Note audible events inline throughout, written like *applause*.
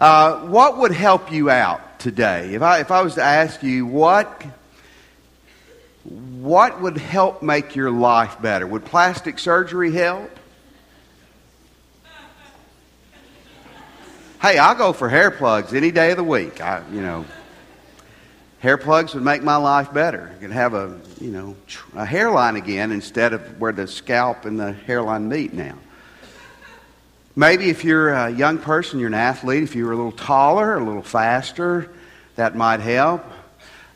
Uh, what would help you out today? If I, if I was to ask you, what, what would help make your life better? Would plastic surgery help? Hey, I'll go for hair plugs any day of the week. I, you know, hair plugs would make my life better. You can have a, you know, a hairline again instead of where the scalp and the hairline meet now. Maybe if you're a young person, you're an athlete, if you were a little taller, a little faster, that might help.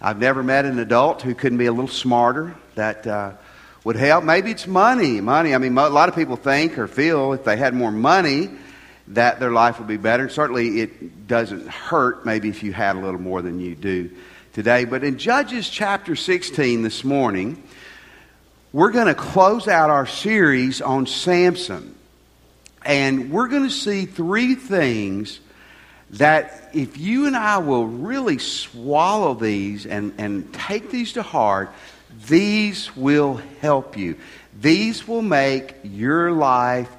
I've never met an adult who couldn't be a little smarter. That uh, would help. Maybe it's money. Money. I mean, a lot of people think or feel if they had more money, that their life would be better. Certainly, it doesn't hurt maybe if you had a little more than you do today. But in Judges chapter 16 this morning, we're going to close out our series on Samson. And we're going to see three things that if you and I will really swallow these and, and take these to heart, these will help you. These will make your life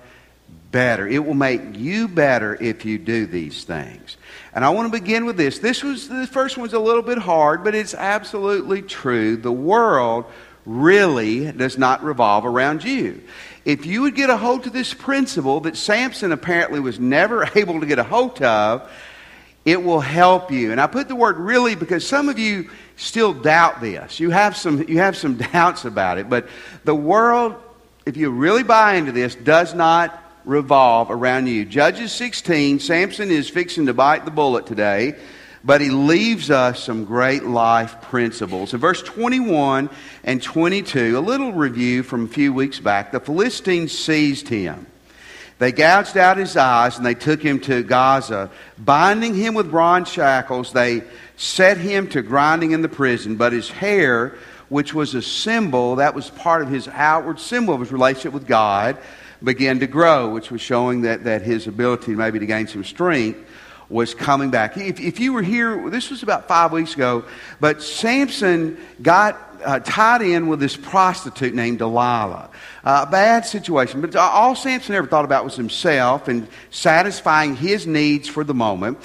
better. It will make you better if you do these things. And I want to begin with this. This was the first one's a little bit hard, but it's absolutely true. The world really does not revolve around you if you would get a hold of this principle that Samson apparently was never *laughs* able to get a hold of, it will help you. And I put the word really because some of you still doubt this. You have some, you have some *laughs* doubts about it. But the world, if you really buy into this, does not revolve around you. Judges 16, Samson is fixing to bite the bullet today but he leaves us some great life principles. In verse 21 and 22, a little review from a few weeks back, the Philistines seized him. They gouged out his eyes and they took him to Gaza. Binding him with bronze shackles, they set him to grinding in the prison, but his hair, which was a symbol, that was part of his outward symbol of his relationship with God, began to grow, which was showing that, that his ability maybe to gain some strength was coming back. If, if you were here, this was about five weeks ago, but Samson got uh, tied in with this prostitute named Delilah. Uh, bad situation, but all Samson ever thought about was himself and satisfying his needs for the moment.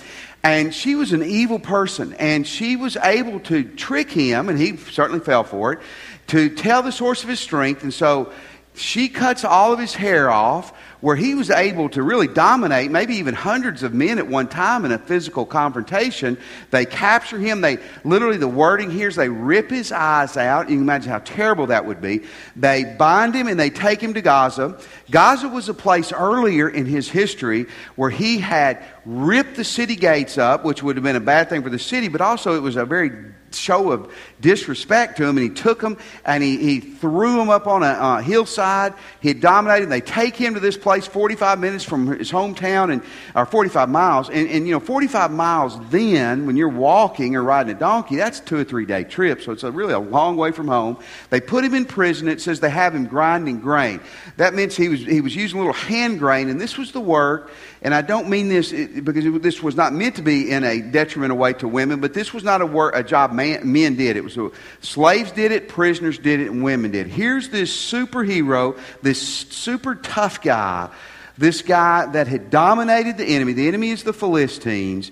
And she was an evil person, and she was able to trick him, and he certainly fell for it, to tell the source of his strength. And so she cuts all of his hair off where he was able to really dominate maybe even hundreds of men at one time in a physical confrontation. They capture him. They literally, the wording here is they rip his eyes out. You can imagine how terrible that would be. They bind him and they take him to Gaza. Gaza was a place earlier in his history where he had ripped the city gates up, which would have been a bad thing for the city, but also it was a very show of disrespect to him, and he took him and he, he threw him up on a hillside. He dominated. And they take him to this place 45 minutes from his hometown, and or 45 miles. And, and you know, 45 miles then, when you're walking or riding a donkey, that's two or three day trip. So it's a really a long way from home. They put him in prison. It says they have him grinding grain. That means he was he was using a little hand grain, and this was the work. And I don't mean this because this was not meant to be in a detrimental way to women, but this was not a work a job man, men did. It was a, slaves did it, prisoners did it, and women did. Here's this superhero, this super tough guy, this guy that had dominated the enemy. The enemy is the Philistines,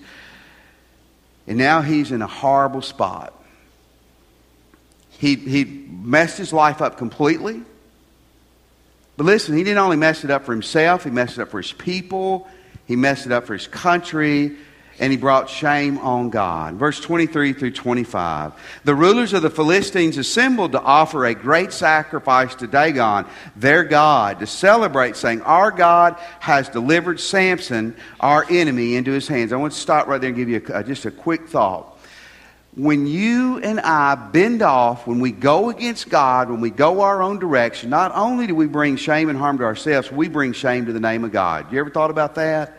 and now he's in a horrible spot. He, he messed his life up completely. But listen, he didn't only mess it up for himself, he messed it up for his people, he messed it up for his country, and he brought shame on God. Verse 23 through 25. The rulers of the Philistines assembled to offer a great sacrifice to Dagon, their God, to celebrate, saying, Our God has delivered Samson, our enemy, into his hands. I want to stop right there and give you a, just a quick thought. When you and I bend off, when we go against God, when we go our own direction, not only do we bring shame and harm to ourselves, we bring shame to the name of God. You ever thought about that?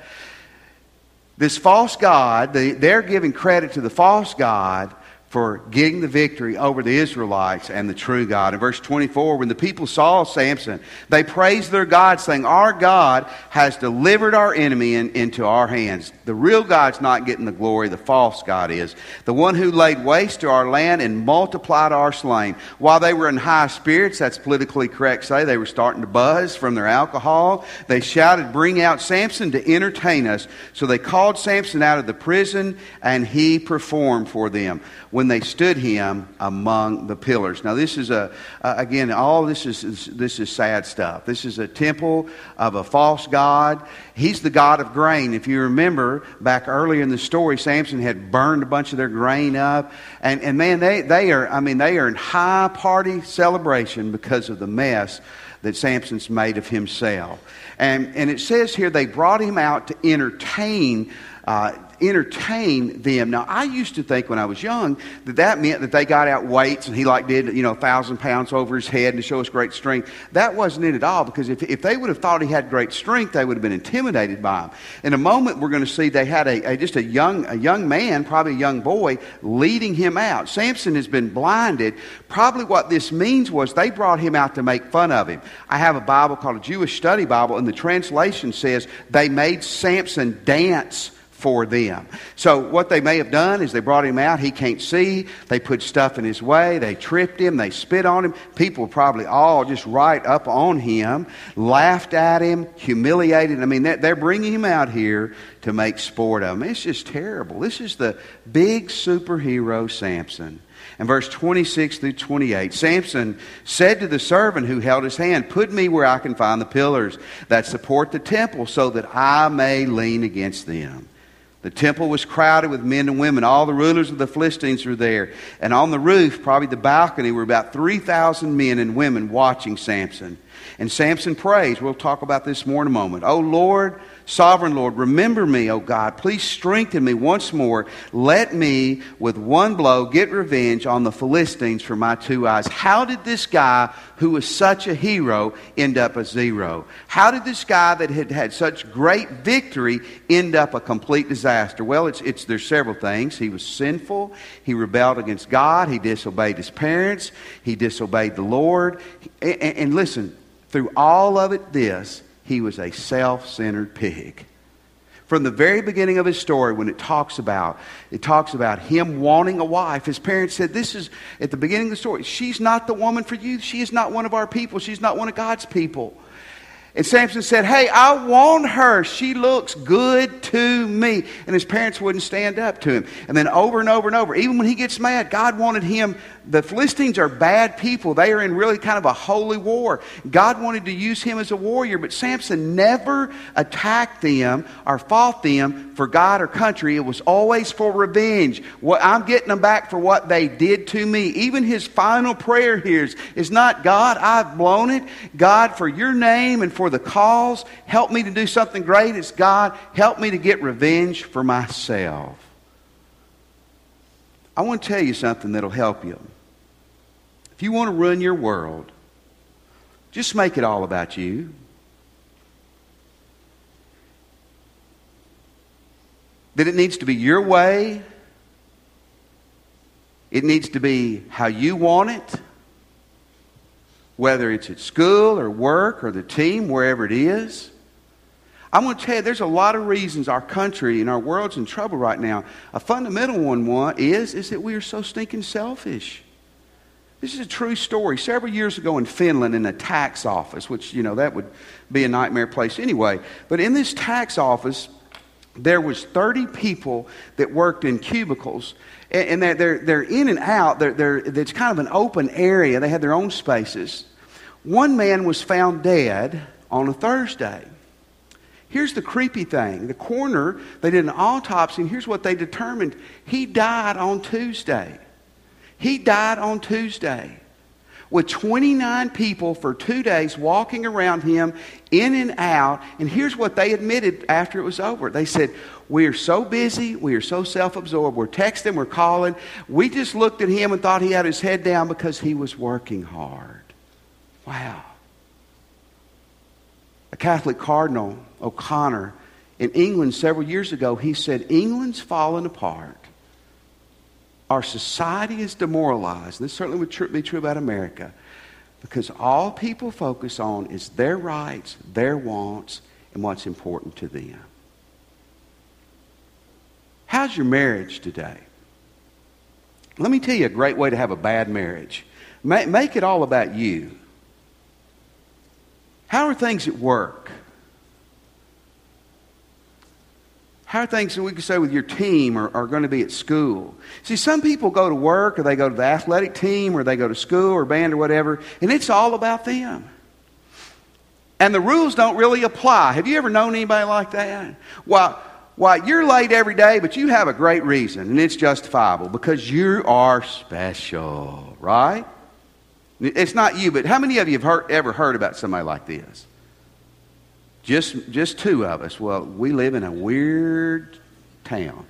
This false God, they're giving credit to the false God for getting the victory over the Israelites and the true God. In verse 24, when the people saw Samson, they praised their God, saying, Our God has delivered our enemy in, into our hands. The real God's not getting the glory, the false God is. The one who laid waste to our land and multiplied our slain. While they were in high spirits, that's politically correct say, they were starting to buzz from their alcohol. They shouted, Bring out Samson to entertain us. So they called Samson out of the prison, and he performed for them they stood him among the pillars. Now, this is a, uh, again, all this is, is, this is sad stuff. This is a temple of a false God. He's the God of grain. If you remember back earlier in the story, Samson had burned a bunch of their grain up. And, and man, they, they are, I mean, they are in high party celebration because of the mess that Samson's made of himself. And, and it says here they brought him out to entertain uh, entertain them. Now, I used to think when I was young that that meant that they got out weights and he like did, you know, a thousand pounds over his head to show us great strength. That wasn't it at all because if, if they would have thought he had great strength, they would have been intimidated by him. In a moment, we're going to see they had a, a just a young, a young man, probably a young boy, leading him out. Samson has been blinded. Probably what this means was they brought him out to make fun of him. I have a Bible called a Jewish Study Bible, and the translation says they made Samson dance for them. So, what they may have done is they brought him out. He can't see. They put stuff in his way. They tripped him. They spit on him. People probably all just right up on him, laughed at him, humiliated. I mean, they're bringing him out here to make sport of him. It's just terrible. This is the big superhero Samson. And verse 26 through 28, Samson said to the servant who held his hand, Put me where I can find the pillars that support the temple so that I may lean against them. The temple was crowded with men and women. All the rulers of the Philistines were there. And on the roof, probably the balcony, were about 3,000 men and women watching Samson. And Samson prays. We'll talk about this more in a moment. Oh Lord, Sovereign Lord, remember me, O God. Please strengthen me once more. Let me, with one blow, get revenge on the Philistines for my two eyes. How did this guy, who was such a hero, end up a zero? How did this guy that had had such great victory end up a complete disaster? Well, it's, it's, there's several things. He was sinful. He rebelled against God. He disobeyed his parents. He disobeyed the Lord. and, and listen, through all of it, this, he was a self centered pig. From the very beginning of his story, when it talks about it talks about him wanting a wife, his parents said, This is at the beginning of the story, she's not the woman for you. She is not one of our people. She's not one of God's people. And Samson said, Hey, I want her. She looks good to me. And his parents wouldn't stand up to him. And then over and over and over, even when he gets mad, God wanted him the Philistines are bad people. They are in really kind of a holy war. God wanted to use him as a warrior, but Samson never attacked them or fought them for God or country. It was always for revenge. What, I'm getting them back for what they did to me. Even his final prayer here is, is not God, I've blown it. God, for your name and for the cause, help me to do something great. It's God, help me to get revenge for myself. I want to tell you something that'll help you. If you want to run your world, just make it all about you. That it needs to be your way. It needs to be how you want it, whether it's at school or work or the team, wherever it is. I'm going to tell you, there's a lot of reasons our country and our world's in trouble right now. A fundamental one, one is, is that we are so stinking selfish. This is a true story. Several years ago in Finland, in a tax office, which, you know, that would be a nightmare place anyway. But in this tax office, there was 30 people that worked in cubicles. And they're, they're in and out. They're, they're, it's kind of an open area. They had their own spaces. One man was found dead on a Thursday. Here's the creepy thing. The coroner, they did an autopsy, and here's what they determined. He died on Tuesday. He died on Tuesday with 29 people for two days walking around him in and out. And here's what they admitted after it was over they said, We are so busy, we are so self absorbed, we're texting, we're calling. We just looked at him and thought he had his head down because he was working hard. Wow. A Catholic cardinal, O'Connor, in England several years ago, he said, England's fallen apart our society is demoralized. This certainly would be true about America because all people focus on is their rights, their wants, and what's important to them. How's your marriage today? Let me tell you a great way to have a bad marriage. Make it all about you. How are things at work? How are things that we could say with your team are, are going to be at school? See, some people go to work or they go to the athletic team or they go to school or band or whatever, and it's all about them. And the rules don't really apply. Have you ever known anybody like that? Well, why, you're late every day, but you have a great reason, and it's justifiable because you are special, right? It's not you, but how many of you have heard, ever heard about somebody like this? Just, just two of us. Well, we live in a weird town.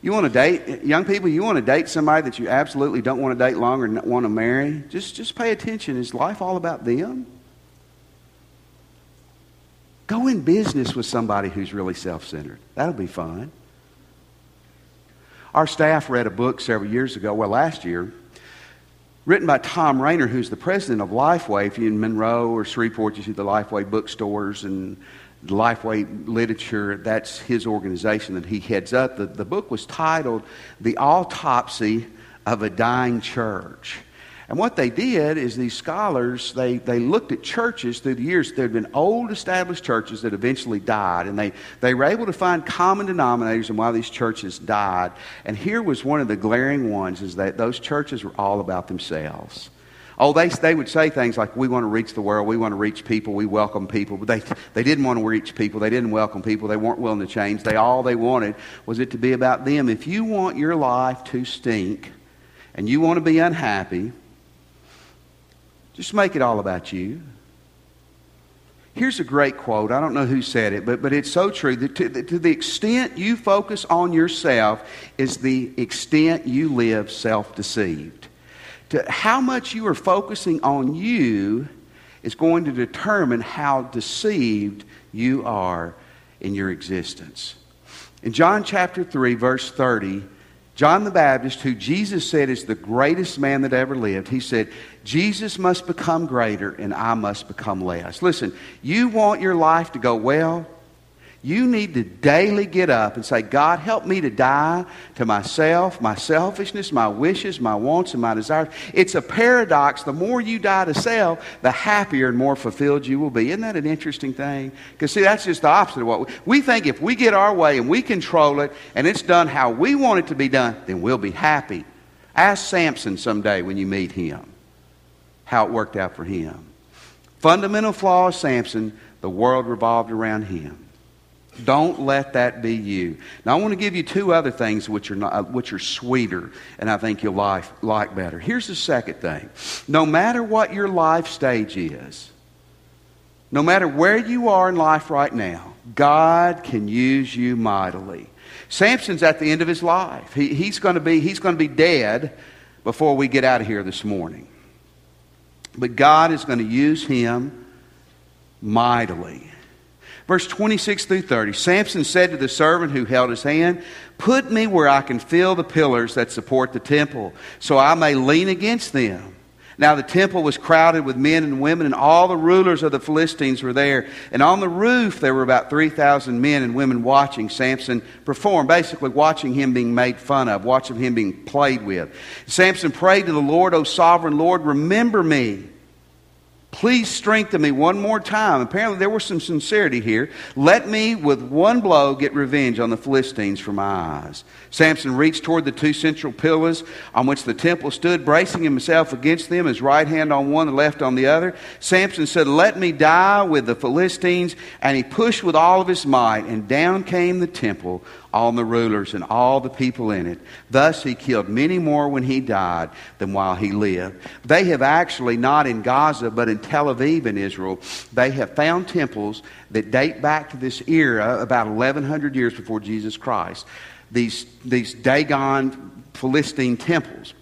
You want to date, young people, you want to date somebody that you absolutely don't want to date longer and want to marry? Just, just pay attention. Is life all about them? Go in business with somebody who's really self centered. That'll be fun. Our staff read a book several years ago, well, last year, written by Thom Rainer, who's the president of Lifeway. If you're in Monroe or Shreveport, you see the Lifeway bookstores and Lifeway literature. That's his organization that he heads up. The, the book was titled The Autopsy of a Dying Church. And what they did is these scholars, they, they looked at churches through the years. There had been old established churches that eventually died, and they, they were able to find common denominators in why these churches died. And here was one of the glaring ones, is that those churches were all about themselves. Oh, they, they would say things like, we want to reach the world, we want to reach people, we welcome people. But they, they didn't want to reach people, they didn't welcome people, they weren't willing to change. They, all they wanted was it to be about them. If you want your life to stink and you want to be unhappy, just make it all about you. Here's a great quote. I don't know who said it, but, but it's so true. That to, to the extent you focus on yourself is the extent you live self deceived. To how much you are focusing on you is going to determine how deceived you are in your existence. In John chapter 3, verse 30, John the Baptist, who Jesus said is the greatest man that ever lived, he said, Jesus must become greater and I must become less. Listen, you want your life to go well? You need to daily get up and say, God, help me to die to myself, my selfishness, my wishes, my wants, and my desires. It's a paradox. The more you die to self, the happier and more fulfilled you will be. Isn't that an interesting thing? Because, see, that's just the opposite of what we, we think if we get our way and we control it and it's done how we want it to be done, then we'll be happy. Ask Samson someday when you meet him how it worked out for him. Fundamental flaw of Samson, the world revolved around him. Don't let that be you. Now, I want to give you two other things which are, not, uh, which are sweeter, and I think you'll like, like better. Here's the second thing no matter what your life stage is, no matter where you are in life right now, God can use you mightily. Samson's at the end of his life. He, he's, going to be, he's going to be dead before we get out of here this morning. But God is going to use him mightily. Verse 26 through 30 Samson said to the servant who held his hand, Put me where I can feel the pillars that support the temple, so I may lean against them. Now the temple was crowded with men and women, and all the rulers of the Philistines were there. And on the roof, there were about 3,000 men and women watching Samson perform, basically watching him being made fun of, watching him being played with. Samson prayed to the Lord, O sovereign Lord, remember me Please strengthen me one more time. Apparently, there was some sincerity here. Let me, with one blow, get revenge on the Philistines for my eyes. Samson reached toward the two central pillars on which the temple stood, bracing himself against them, his right hand on one, the left on the other. Samson said, Let me die with the Philistines. And he pushed with all of his might, and down came the temple on the rulers and all the people in it. Thus he killed many more when he died than while he lived. They have actually, not in Gaza, but in Tel Aviv in Israel, they have found temples that date back to this era about 1100 years before Jesus Christ. These, these Dagon Philistine temples.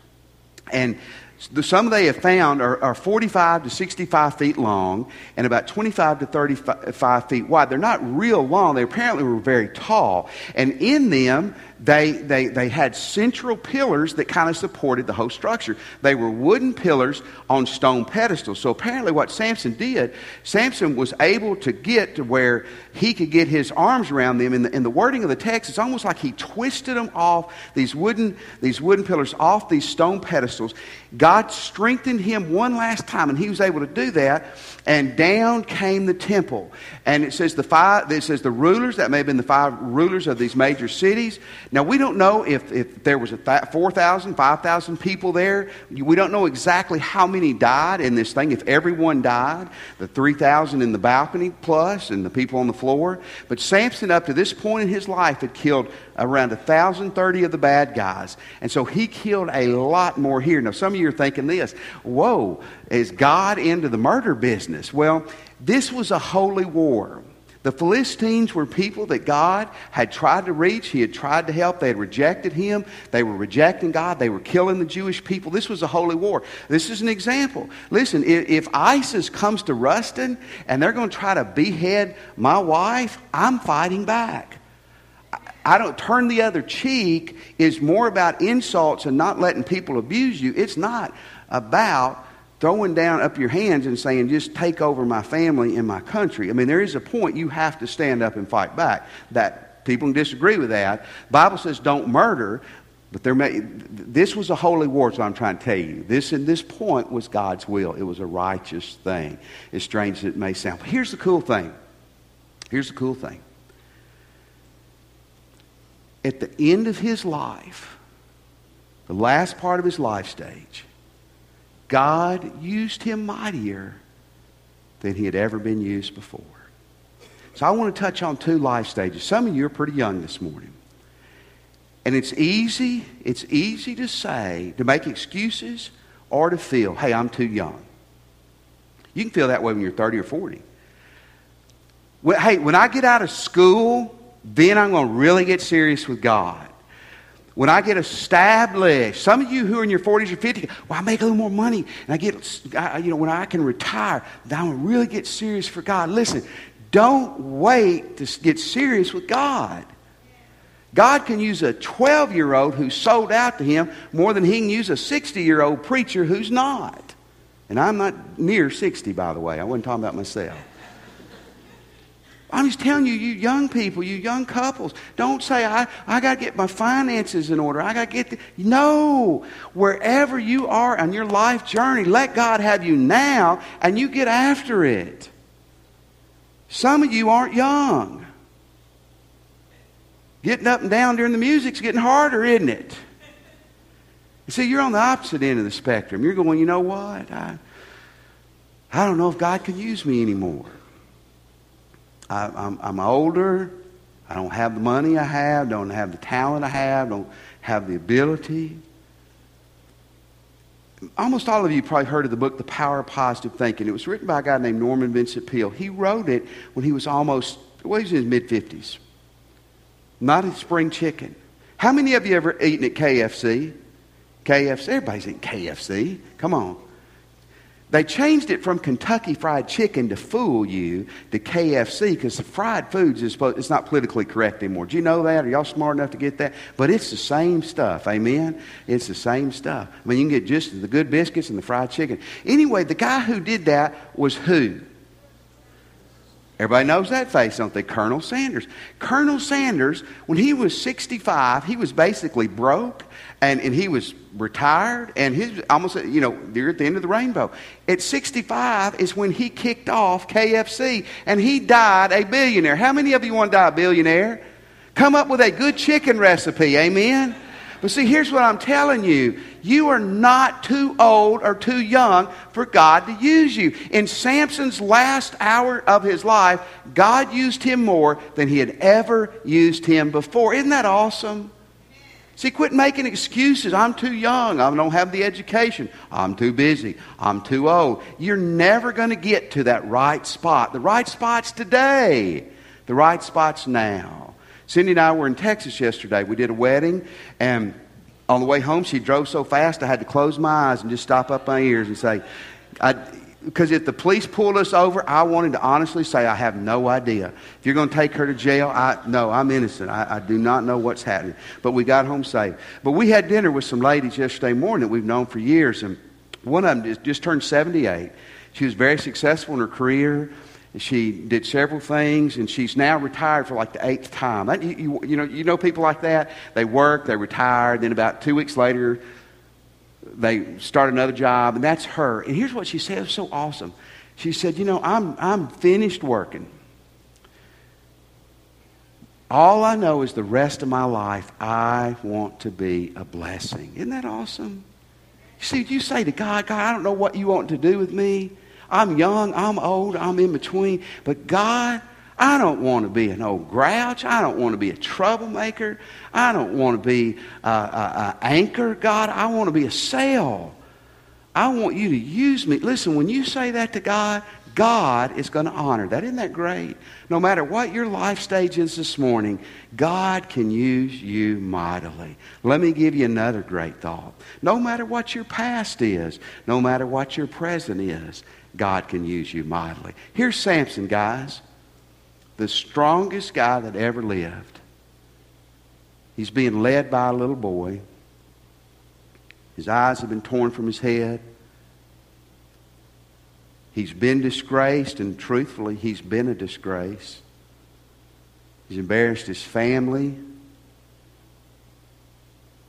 And some they have found are, are 45 to 65 feet long and about 25 to 35 feet wide. They're not real long. They apparently were very tall. And in them, they, they, they had central pillars that kind of supported the whole structure. They were wooden pillars on stone pedestals. So apparently, what Samson did, Samson was able to get to where he could get his arms around them. In the, in the wording of the text, it's almost like he twisted them off these wooden, these wooden pillars off these stone pedestals. God strengthened him one last time, and he was able to do that. And down came the temple. And it says the five, it says the rulers, that may have been the five rulers of these major cities. Now, we don't know if, if there was 4,000, 5,000 people there. We don't know exactly how many died in this thing, if everyone died, the 3,000 in the balcony plus, and the people on the floor. But Samson, up to this point in his life, had killed around 1,030 of the bad guys. And so he killed a lot more here. Now, some of you are thinking this whoa, is God into the murder business? Well, this was a holy war. The Philistines were people that God had tried to reach. He had tried to help. They had rejected him. They were rejecting God. They were killing the Jewish people. This was a holy war. This is an example. Listen, if ISIS comes to Ruston and they're going to try to behead my wife, I'm fighting back. I don't turn the other cheek is more about insults and not letting people abuse you. It's not about throwing down up your hands and saying, just take over my family and my country. I mean, there is a point you have to stand up and fight back. That people can disagree with that. Bible says don't murder, but there may, this was a holy war, so I'm trying to tell you. This in this point was God's will. It was a righteous thing, as strange as it may sound. But here's the cool thing. Here's the cool thing at the end of his life, the last part of his life stage, God used him mightier than he had ever been used before. So I want to touch on two life stages. Some of you are pretty young this morning. And it's easy, it's easy to say, to make excuses or to feel, hey, I'm too young. You can feel that way when you're 30 or 40. Well, hey, when I get out of school, then I'm going to really get serious with God. When I get established, some of you who are in your 40s or 50s, well, I make a little more money and I get, you know, when I can retire, then I'm going to really get serious for God. Listen, don't wait to get serious with God. God can use a 12 year old who's sold out to Him more than He can use a 60 year old preacher who's not. And I'm not near 60, by the way. I wasn't talking about myself. I'm just telling you, you young people, you young couples, don't say, I, I got to get my finances in order. I got to get the. No. Wherever you are on your life journey, let God have you now and you get after it. Some of you aren't young. Getting up and down during the music's getting harder, isn't it? You see, you're on the opposite end of the spectrum. You're going, you know what? I, I don't know if God can use me anymore. I, I'm, I'm older. I don't have the money I have, don't have the talent I have, don't have the ability. Almost all of you probably heard of the book, The Power of Positive Thinking. It was written by a guy named Norman Vincent Peale. He wrote it when he was almost, well, he was in his mid 50s. Not a spring chicken. How many of you ever eaten at KFC? KFC? Everybody's eating KFC. Come on. They changed it from Kentucky Fried Chicken to fool you to KFC because the fried foods is supposed, it's not politically correct anymore. Do you know that? Are y'all smart enough to get that? But it's the same stuff. Amen? It's the same stuff. I mean, you can get just the good biscuits and the fried chicken. Anyway, the guy who did that was who? Everybody knows that face, don't they? Colonel Sanders. Colonel Sanders, when he was 65, he was basically broke and, and he was retired and he's almost, you know, they're at the end of the rainbow. At 65 is when he kicked off KFC and he died a billionaire. How many of you want to die a billionaire? Come up with a good chicken recipe, amen? But see, here's what I'm telling you. You are not too old or too young for God to use you. In Samson's last hour of his life, God used him more than he had ever used him before. Isn't that awesome? See, quit making excuses. I'm too young. I don't have the education. I'm too busy. I'm too old. You're never going to get to that right spot. The right spot's today. The right spot's now. Cindy and I were in Texas yesterday. We did a wedding, and On the way home, she drove so fast I had to close my eyes and just stop up my ears and say, because if the police pulled us over, I wanted to honestly say, I have no idea. If you're going to take her to jail, I, no, I'm innocent. I, I do not know what's happening. But we got home safe. But we had dinner with some ladies yesterday morning that we've known for years, and one of them just, just turned 78. She was very successful in her career. She did several things, and she's now retired for like the eighth time. You, you, know, you know people like that? They work, they retire, then about two weeks later, they start another job, and that's her. And here's what she said, it so awesome. She said, You know, I'm, I'm finished working. All I know is the rest of my life, I want to be a blessing. Isn't that awesome? You see, you say to God, God, I don't know what you want to do with me. I'm young, I'm old, I'm in between. But God, I don't want to be an old grouch. I don't want to be a troublemaker. I don't want to be an anchor, God. I want to be a sail. I want you to use me. Listen, when you say that to God, God is going to honor that. Isn't that great? No matter what your life stage is this morning, God can use you mightily. Let me give you another great thought. No matter what your past is, no matter what your present is, God can use you mightily. Here's Samson, guys, the strongest guy that ever lived. He's being led by a little boy. His eyes have been torn from his head. He's been disgraced, and truthfully, he's been a disgrace. He's embarrassed his family,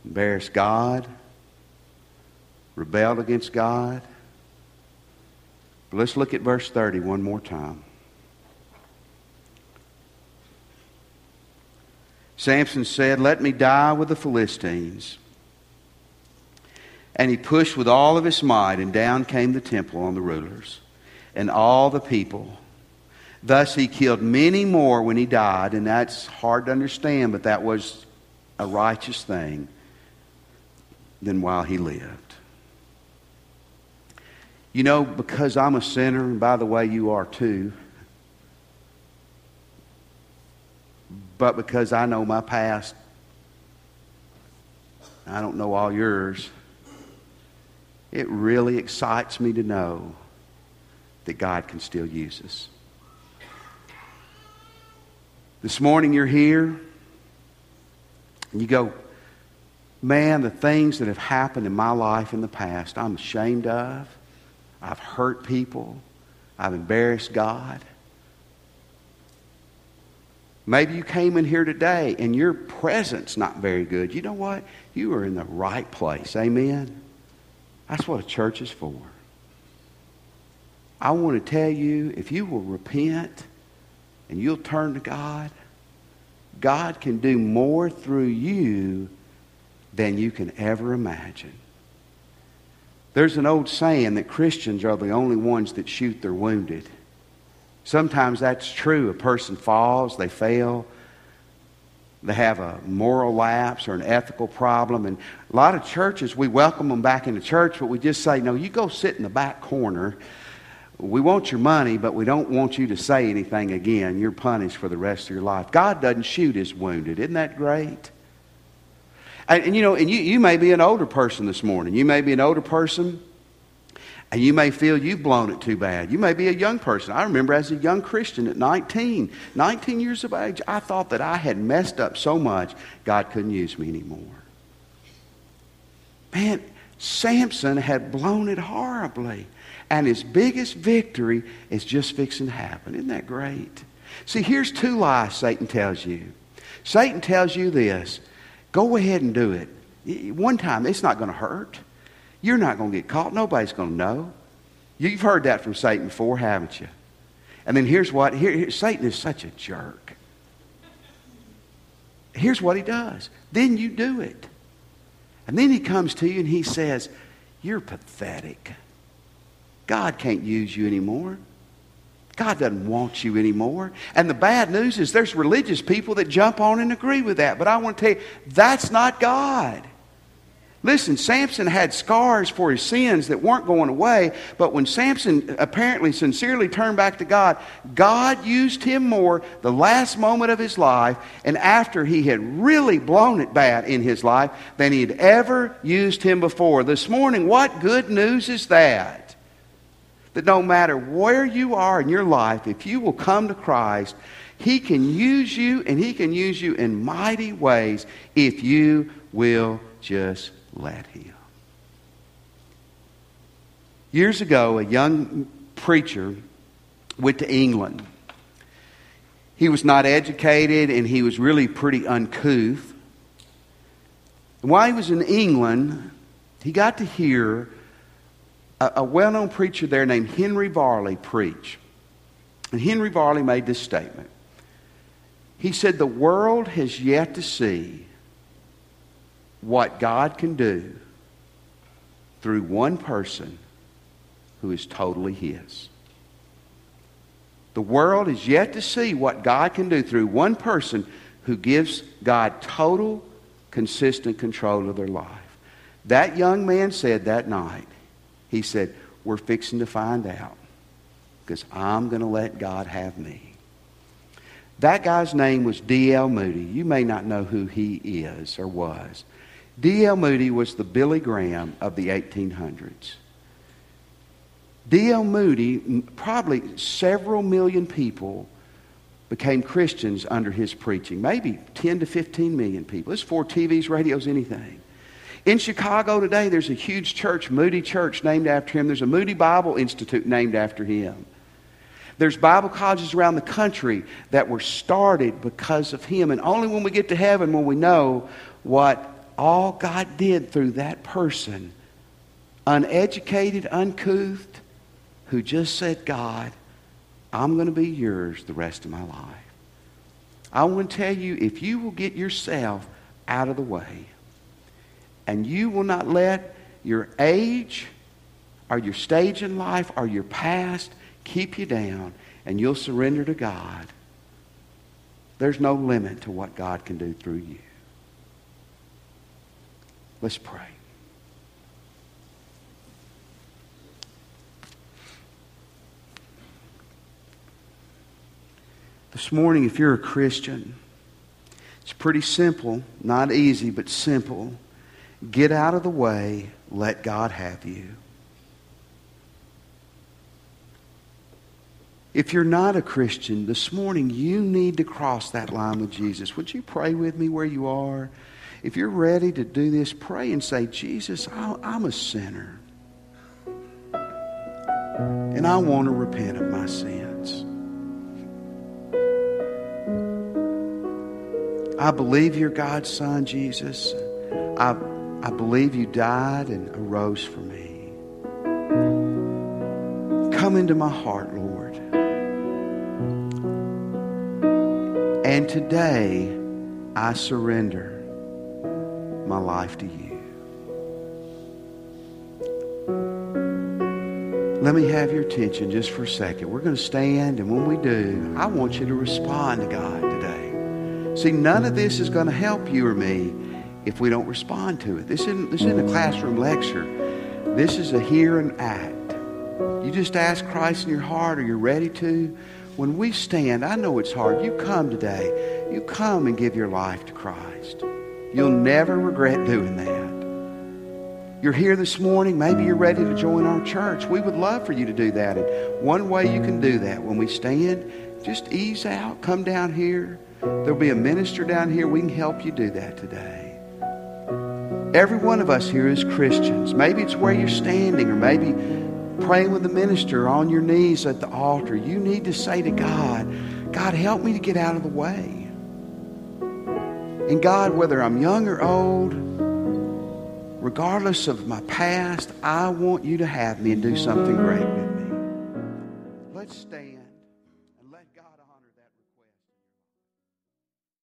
embarrassed God, rebelled against God. But let's look at verse 30 one more time. Samson said, Let me die with the Philistines. And he pushed with all of his might, and down came the temple on the rulers and all the people. Thus he killed many more when he died, and that's hard to understand, but that was a righteous thing than while he lived. You know, because I'm a sinner, and by the way, you are too, but because I know my past, I don't know all yours, it really excites me to know that God can still use us. This morning you're here and you go, man, the things that have happened in my life in the past, I'm ashamed of. I've hurt people. I've embarrassed God. Maybe you came in here today and your presence not very good. You know what? You are in the right place. Amen. That's what a church is for. I want to tell you if you will repent and you'll turn to God, God can do more through you than you can ever imagine. There's an old saying that Christians are the only ones that shoot their wounded. Sometimes that's true. A person falls, they fail, they have a moral lapse or an ethical problem. And a lot of churches, we welcome them back into church, but we just say, no, you go sit in the back corner. We want your money, but we don't want you to say anything again. You're punished for the rest of your life. God doesn't shoot his wounded. Isn't that great? And, and you know, and you, you may be an older person this morning. You may be an older person, and you may feel you've blown it too bad. You may be a young person. I remember as a young Christian at 19, 19 years of age, I thought that I had messed up so much, God couldn't use me anymore. Man, Samson had blown it horribly. And his biggest victory is just fixing to happen. Isn't that great? See, here's two lies Satan tells you. Satan tells you this Go ahead and do it. One time, it's not going to hurt. You're not going to get caught. Nobody's going to know. You've heard that from Satan before, haven't you? And then here's what here, here, Satan is such a jerk. Here's what he does. Then you do it. And then he comes to you and he says, You're pathetic. God can't use you anymore. God doesn't want you anymore. And the bad news is there's religious people that jump on and agree with that. But I want to tell you, that's not God. Listen, Samson had scars for his sins that weren't going away, but when Samson apparently sincerely turned back to God, God used him more the last moment of his life and after he had really blown it bad in his life than he had ever used him before. This morning, what good news is that? That no matter where you are in your life, if you will come to Christ, he can use you and he can use you in mighty ways if you will just let him. Years ago, a young preacher went to England. He was not educated and he was really pretty uncouth. While he was in England, he got to hear a, a well known preacher there named Henry Varley preach. And Henry Varley made this statement. He said, The world has yet to see what God can do through one person who is totally His. The world is yet to see what God can do through one person who gives God total, consistent control of their life. That young man said that night, he said, We're fixing to find out because I'm going to let God have me. That guy's name was D.L. Moody. You may not know who he is or was. D.L. Moody was the Billy Graham of the 1800s. D.L. Moody, probably several million people became Christians under his preaching. Maybe 10 to 15 million people. It's for TVs, radios, anything. In Chicago today, there's a huge church, Moody Church, named after him. There's a Moody Bible Institute named after him. There's Bible colleges around the country that were started because of him. And only when we get to heaven will we know what all God did through that person, uneducated, uncouth, who just said, God, I'm going to be yours the rest of my life. I want to tell you if you will get yourself out of the way and you will not let your age or your stage in life or your past keep you down and you'll surrender to God, there's no limit to what God can do through you. Let's pray. This morning, if you're a Christian, it's pretty simple, not easy, but simple. Get out of the way, let God have you. If you're not a Christian, this morning you need to cross that line with Jesus. Would you pray with me where you are? If you're ready to do this, pray and say, Jesus, I'm a sinner. And I want to repent of my sins. I believe you're God's Son, Jesus. I, I believe you died and arose for me. Come into my heart, Lord. And today, I surrender my life to you. Let me have your attention just for a second. We're going to stand, and when we do, I want you to respond to God today. See, none of this is going to help you or me if we don't respond to it. This isn't, this isn't a classroom lecture. This is a hear and act. You just ask Christ in your heart, or you're ready to. When we stand, I know it's hard. You come today. You come and give your life to Christ. You'll never regret doing that. You're here this morning. Maybe you're ready to join our church. We would love for you to do that. And one way you can do that when we stand, just ease out, come down here. There'll be a minister down here. We can help you do that today. Every one of us here is Christians. Maybe it's where you're standing, or maybe praying with the minister on your knees at the altar. You need to say to God, God, help me to get out of the way. And God, whether I'm young or old, regardless of my past, I want you to have me and do something great with me. Let's stand.